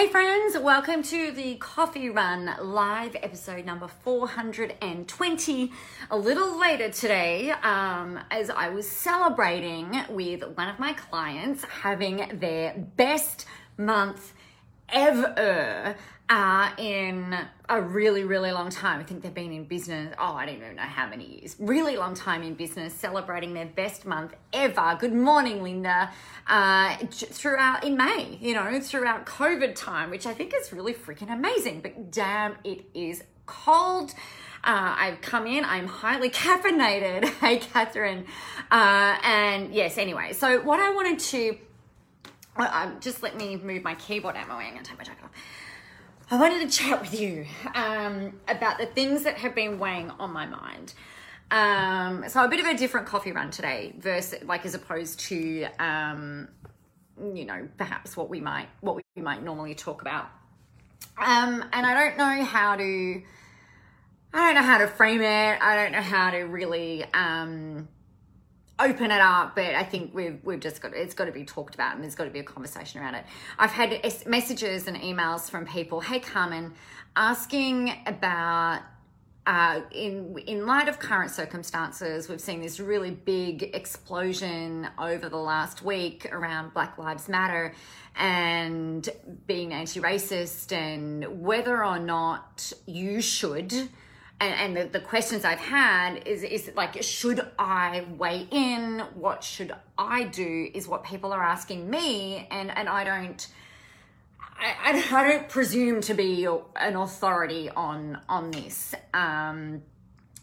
Hey friends, welcome to the Coffee Run live episode number 420. A little later today, um, as I was celebrating with one of my clients having their best month ever uh, in a really, really long time. I think they've been in business, oh, I don't even know how many years. Really long time in business, celebrating their best month ever. Good morning, Linda. Uh, throughout in May, you know, throughout COVID time, which I think is really freaking amazing. But damn, it is cold. Uh, I've come in, I'm highly caffeinated. hey, Catherine. Uh, and yes, anyway, so what I wanted to, uh, um, just let me move my keyboard out my way. I'm going to take my jacket off. I wanted to chat with you um, about the things that have been weighing on my mind. Um, so a bit of a different coffee run today, versus like as opposed to um, you know perhaps what we might what we might normally talk about. Um, and I don't know how to I don't know how to frame it. I don't know how to really um, open it up, but I think we've we've just got it's got to be talked about and there's got to be a conversation around it. I've had messages and emails from people, hey Carmen, asking about uh, in in light of current circumstances, we've seen this really big explosion over the last week around Black Lives Matter and being anti-racist and whether or not you should and, and the, the, questions I've had is is like, should I weigh in? What should I do? Is what people are asking me, and and I don't. I, I don't presume to be an authority on on this. Um,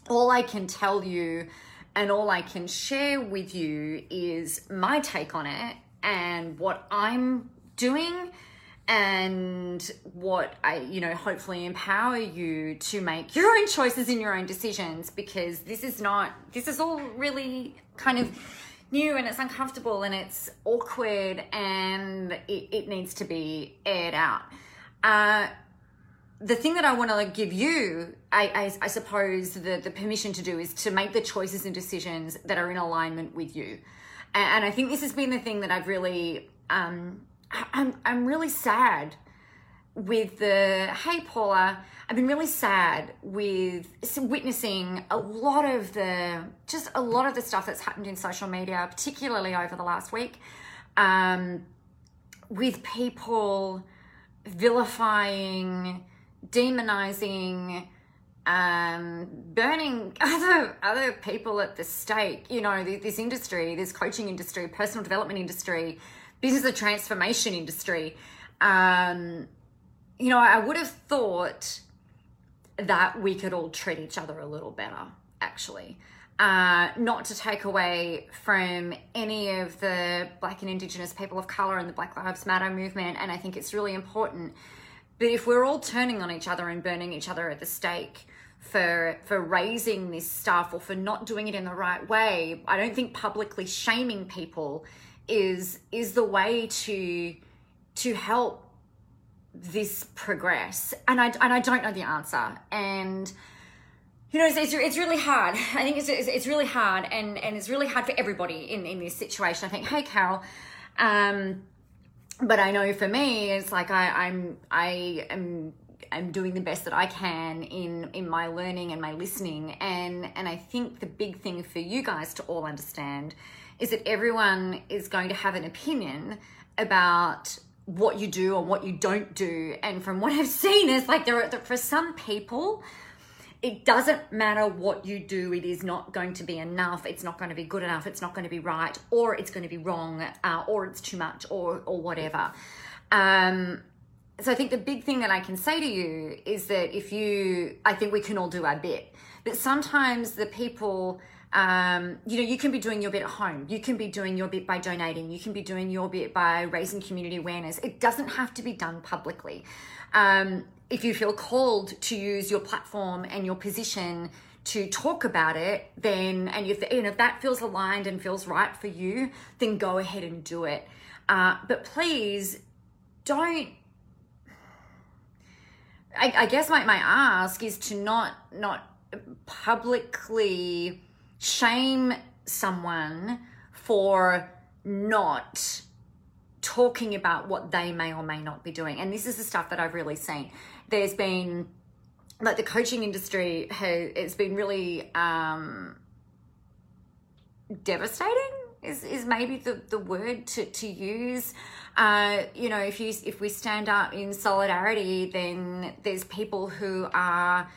all I can tell you, and all I can share with you, is my take on it and what I'm doing and what I, you know, hopefully empower you to make your own choices in your own decisions because this is not, this is all really kind of new and it's uncomfortable and it's awkward and it, it needs to be aired out. Uh, the thing that I want to give you, I, I, I, suppose, the, the permission to do is to make the choices and decisions that are in alignment with you. And, and I think this has been the thing that I've really um, I'm I'm really sad with the hey Paula. I've been really sad with witnessing a lot of the just a lot of the stuff that's happened in social media, particularly over the last week, um, with people vilifying, demonizing, um, burning other other people at the stake. You know, this industry, this coaching industry, personal development industry business of transformation industry. Um, you know, I would have thought that we could all treat each other a little better, actually. Uh, not to take away from any of the Black and Indigenous people of color and the Black Lives Matter movement, and I think it's really important. But if we're all turning on each other and burning each other at the stake for for raising this stuff or for not doing it in the right way, I don't think publicly shaming people is is the way to to help this progress. And i and i don't know the answer. And you know it's, it's, it's really hard. I think it's, it's, it's really hard and and it's really hard for everybody in in this situation. I think hey carol um but i know for me it's like i i'm i am I'm doing the best that I can in in my learning and my listening. And and I think the big thing for you guys to all understand is that everyone is going to have an opinion about what you do or what you don't do. And from what I've seen, is like there are for some people, it doesn't matter what you do, it is not going to be enough, it's not going to be good enough, it's not going to be right, or it's going to be wrong, uh, or it's too much, or or whatever. Um, so I think the big thing that I can say to you is that if you, I think we can all do our bit, but sometimes the people um, you know, you can be doing your bit at home. You can be doing your bit by donating. You can be doing your bit by raising community awareness. It doesn't have to be done publicly. Um, if you feel called to use your platform and your position to talk about it, then and if, and if that feels aligned and feels right for you, then go ahead and do it. Uh, but please don't. I, I guess my, my ask is to not not publicly shame someone for not talking about what they may or may not be doing. And this is the stuff that I've really seen. There's been like the coaching industry has it's been really um, devastating is, is maybe the, the word to, to use. Uh, you know, if you if we stand up in solidarity, then there's people who are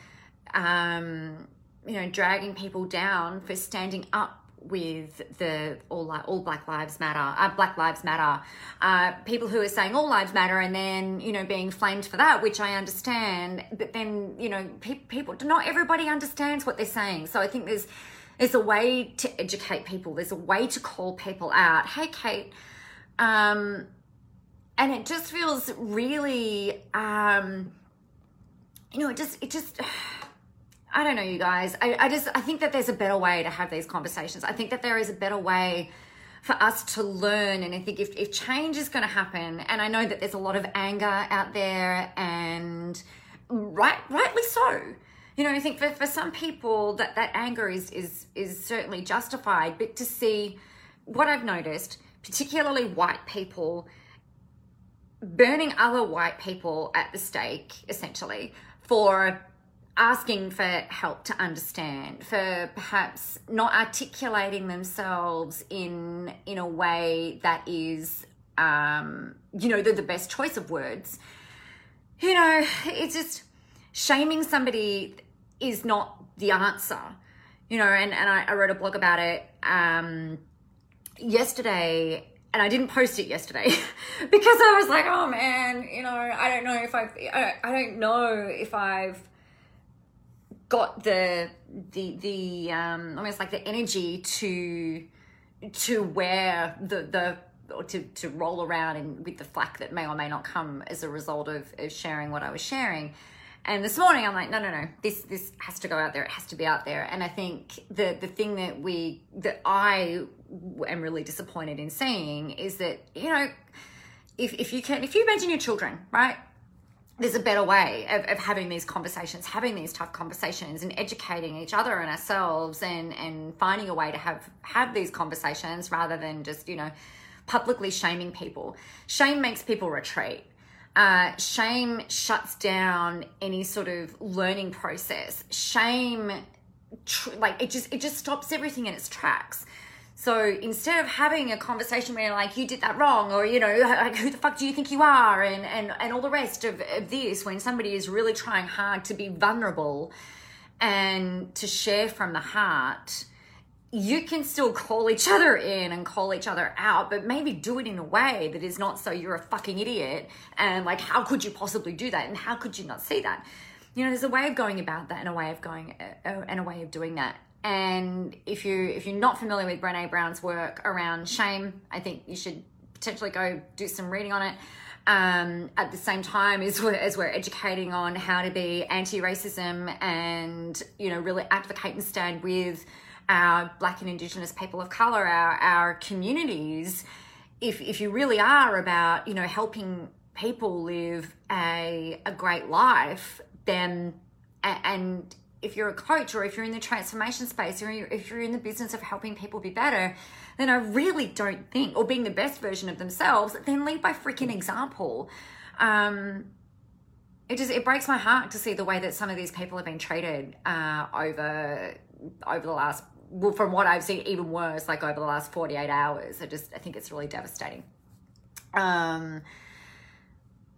um, you know, dragging people down for standing up with the all like all Black Lives Matter, uh, Black Lives Matter, uh, people who are saying all lives matter, and then you know being flamed for that, which I understand. But then you know pe- people, not everybody understands what they're saying. So I think there's there's a way to educate people. There's a way to call people out. Hey, Kate, um, and it just feels really, um, you know, it just it just. I don't know, you guys. I, I just I think that there's a better way to have these conversations. I think that there is a better way for us to learn. And I think if, if change is going to happen, and I know that there's a lot of anger out there, and right, rightly so. You know, I think for, for some people that that anger is is is certainly justified. But to see what I've noticed, particularly white people burning other white people at the stake, essentially for asking for help to understand for perhaps not articulating themselves in in a way that is um you know the, the best choice of words. You know it's just shaming somebody is not the answer. You know and, and I, I wrote a blog about it um yesterday and I didn't post it yesterday because I was like, oh man, you know, I don't know if I've, I, I don't know if I've got the the the um almost like the energy to to wear the the or to, to roll around and with the flack that may or may not come as a result of, of sharing what I was sharing. And this morning I'm like, no, no, no, this this has to go out there. It has to be out there. And I think the the thing that we that I am really disappointed in seeing is that you know, if if you can, if you imagine your children, right, there's a better way of, of having these conversations, having these tough conversations and educating each other and ourselves and, and finding a way to have, have these conversations rather than just, you know, publicly shaming people. Shame makes people retreat. Uh, shame shuts down any sort of learning process. Shame, tr- like it just it just stops everything in its tracks. So instead of having a conversation where you're like you did that wrong or you know like who the fuck do you think you are and and, and all the rest of, of this when somebody is really trying hard to be vulnerable and to share from the heart you can still call each other in and call each other out, but maybe do it in a way that is not so you're a fucking idiot and like, how could you possibly do that? And how could you not see that? You know, there's a way of going about that and a way of going uh, and a way of doing that. And if you if you're not familiar with Brene Brown's work around shame, I think you should potentially go do some reading on it. Um, at the same time as we're, as we're educating on how to be anti-racism and you know really advocate and stand with our black and indigenous people of color our our communities if if you really are about you know helping people live a a great life then and if you're a coach or if you're in the transformation space or if you're in the business of helping people be better, then I really don't think, or being the best version of themselves, then lead by freaking example. Um, it just it breaks my heart to see the way that some of these people have been treated uh, over over the last well from what I've seen even worse like over the last 48 hours I just I think it's really devastating um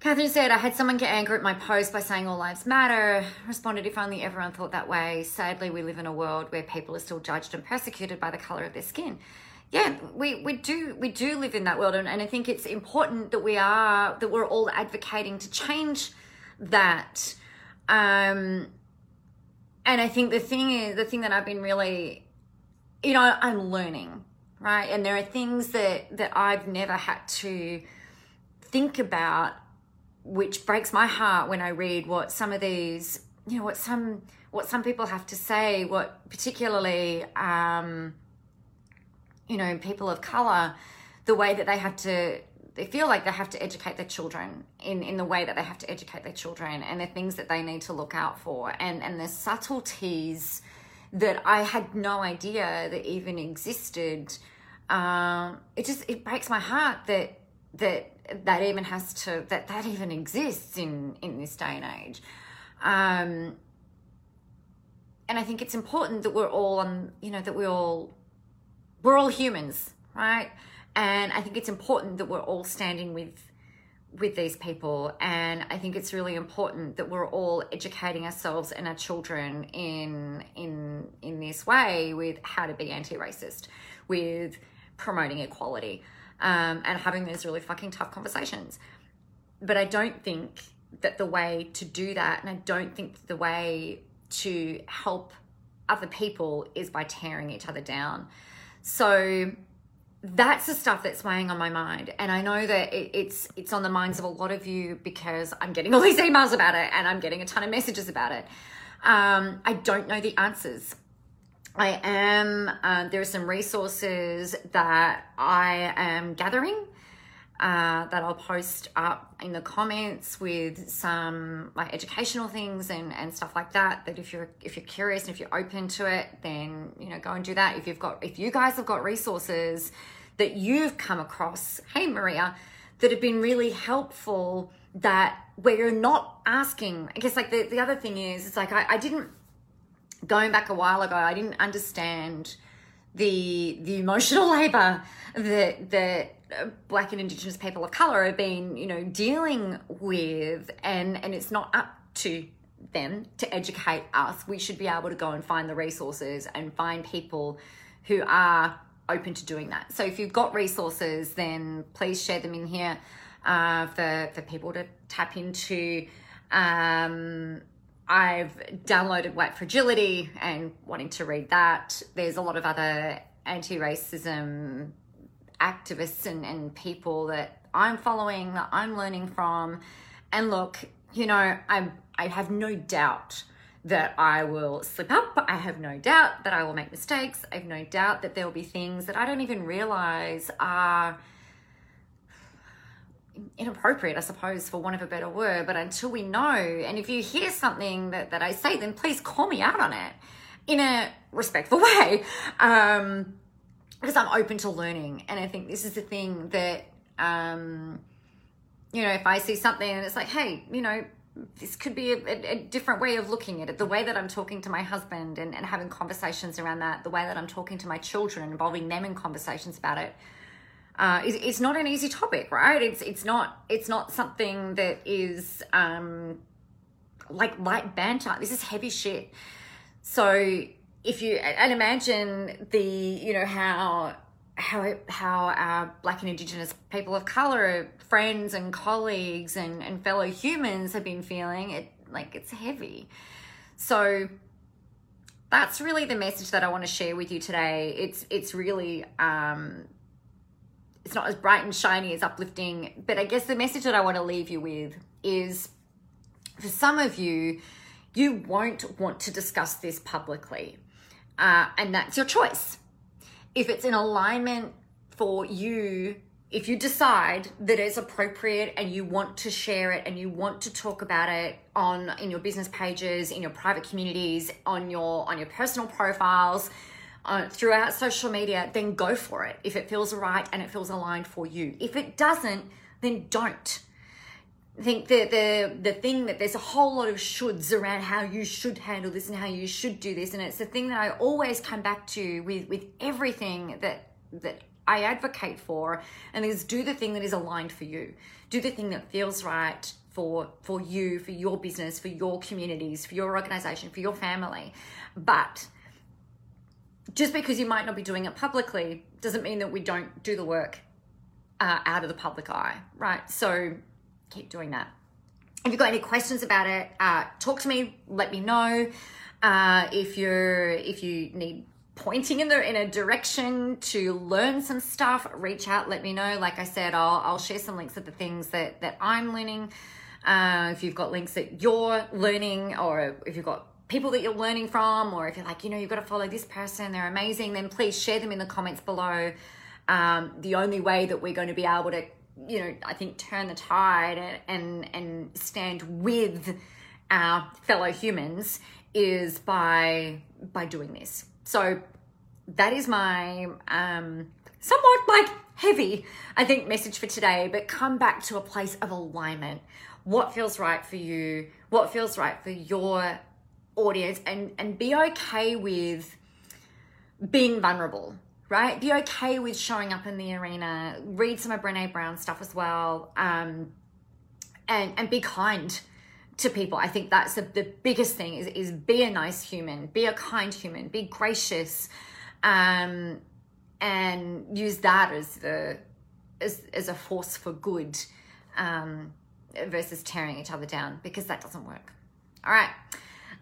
Catherine said, I had someone get angry at my post by saying all lives matter. Responded, if only everyone thought that way. Sadly, we live in a world where people are still judged and persecuted by the color of their skin. Yeah, we, we do we do live in that world and, and I think it's important that we are that we're all advocating to change that. Um and I think the thing is the thing that I've been really you know, I'm learning, right? And there are things that that I've never had to think about which breaks my heart when I read what some of these, you know, what some what some people have to say, what particularly, um, you know, people of color, the way that they have to, they feel like they have to educate their children in in the way that they have to educate their children, and the things that they need to look out for, and and the subtleties that I had no idea that even existed. Um, it just it breaks my heart that that that even has to that that even exists in in this day and age. Um and i think it's important that we're all on you know that we all we're all humans right? And i think it's important that we're all standing with with these people. And i think it's really important that we're all educating ourselves and our children in in in this way with how to be anti-racist with promoting equality um, and having those really fucking tough conversations. But i don't think that the way to do that and i don't think the way to help other people is by tearing each other down. So that's the stuff that's weighing on my mind. And i know that it, it's it's on the minds of a lot of you because i'm getting all these emails about it and i'm getting a ton of messages about it. Um, i don't know the answers i am uh, there are some resources that i am gathering uh, that I'll post up in the comments with some like educational things and, and stuff like that. That if you're if you're curious and if you're open to it, then you know go and do that. If you've got if you guys have got resources that you've come across, hey Maria, that have been really helpful that where you're not asking. I guess like the, the other thing is it's like I, I didn't going back a while ago, I didn't understand the the emotional labor that that black and indigenous people of color have been you know dealing with and and it's not up to them to educate us. We should be able to go and find the resources and find people who are open to doing that. So if you've got resources then please share them in here uh, for for people to tap into. Um, I've downloaded White Fragility and wanting to read that. There's a lot of other anti racism activists and, and people that I'm following, that I'm learning from. And look, you know, I'm, I have no doubt that I will slip up. I have no doubt that I will make mistakes. I have no doubt that there will be things that I don't even realize are inappropriate, I suppose, for want of a better word. But until we know, and if you hear something that, that I say, then please call me out on it in a respectful way. Um, because I'm open to learning. And I think this is the thing that, um, you know, if I see something and it's like, hey, you know, this could be a, a, a, different way of looking at it. The way that I'm talking to my husband and, and having conversations around that, the way that I'm talking to my children, involving them in conversations about it, uh, it's, not an easy topic, right? It's it's not it's not something that is um, like light banter. This is heavy shit. So if you and imagine the you know how how how our black and indigenous people of color friends and colleagues and and fellow humans have been feeling it like it's heavy so that's really the message that I want to share with you today it's it's really um it's not as bright and shiny as uplifting but I guess the message that I want to leave you with is for some of you you won't want to discuss this publicly uh, and that's your choice. If it's in alignment for you, if you decide that it's appropriate and you want to share it and you want to talk about it on in your business pages, in your private communities, on your on your personal profiles, uh, throughout social media, then go for it. If it feels right and it feels aligned for you. If it doesn't, then don't. I think the the the thing that there's a whole lot of shoulds around how you should handle this and how you should do this, and it's the thing that I always come back to with with everything that that I advocate for, and is do the thing that is aligned for you, do the thing that feels right for for you, for your business, for your communities, for your organization, for your family, but just because you might not be doing it publicly doesn't mean that we don't do the work uh, out of the public eye, right? So keep doing that. If you've got any questions about it, uh, talk to me. Let me know. Uh, if you're if you need pointing in the in a direction to learn some stuff, reach out. Let me know. Like I said, I'll I'll share some links of the things that that I'm learning. Uh, if you've got links that you're learning, or if you've got people that you're learning from, or if you're like, you know, you've got to follow this person, they're amazing, then please share them in the comments below. Um, the only way that we're going to be able to you know, I think turn the tide and and, and stand with our fellow humans is by by doing this. So that is my um, somewhat like heavy, I think, message for today, but come back to a place of alignment. What feels right for you? What feels right for your audience? And, and be okay with being vulnerable, right? Be okay with showing up in the arena. Read some of Brene Brown stuff as well. Um, and, and be kind to people. I think that's the, the biggest thing is, is be a nice human, be a kind human, be gracious, um, and use that as the as, as a force for good um, versus tearing each other down because that doesn't work. All right.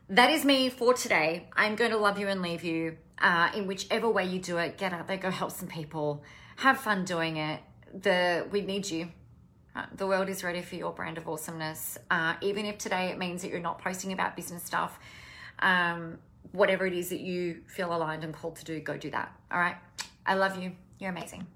That is me for today. I'm going to love you and leave you uh, in whichever way you do it. Get out there, go help some people, have fun doing it. The we need you. Uh, the world is ready for your brand of awesomeness. Uh, even if today it means that you're not posting about business stuff, um, whatever it is that you feel aligned and called to do, go do that. All right. I love you. You're amazing.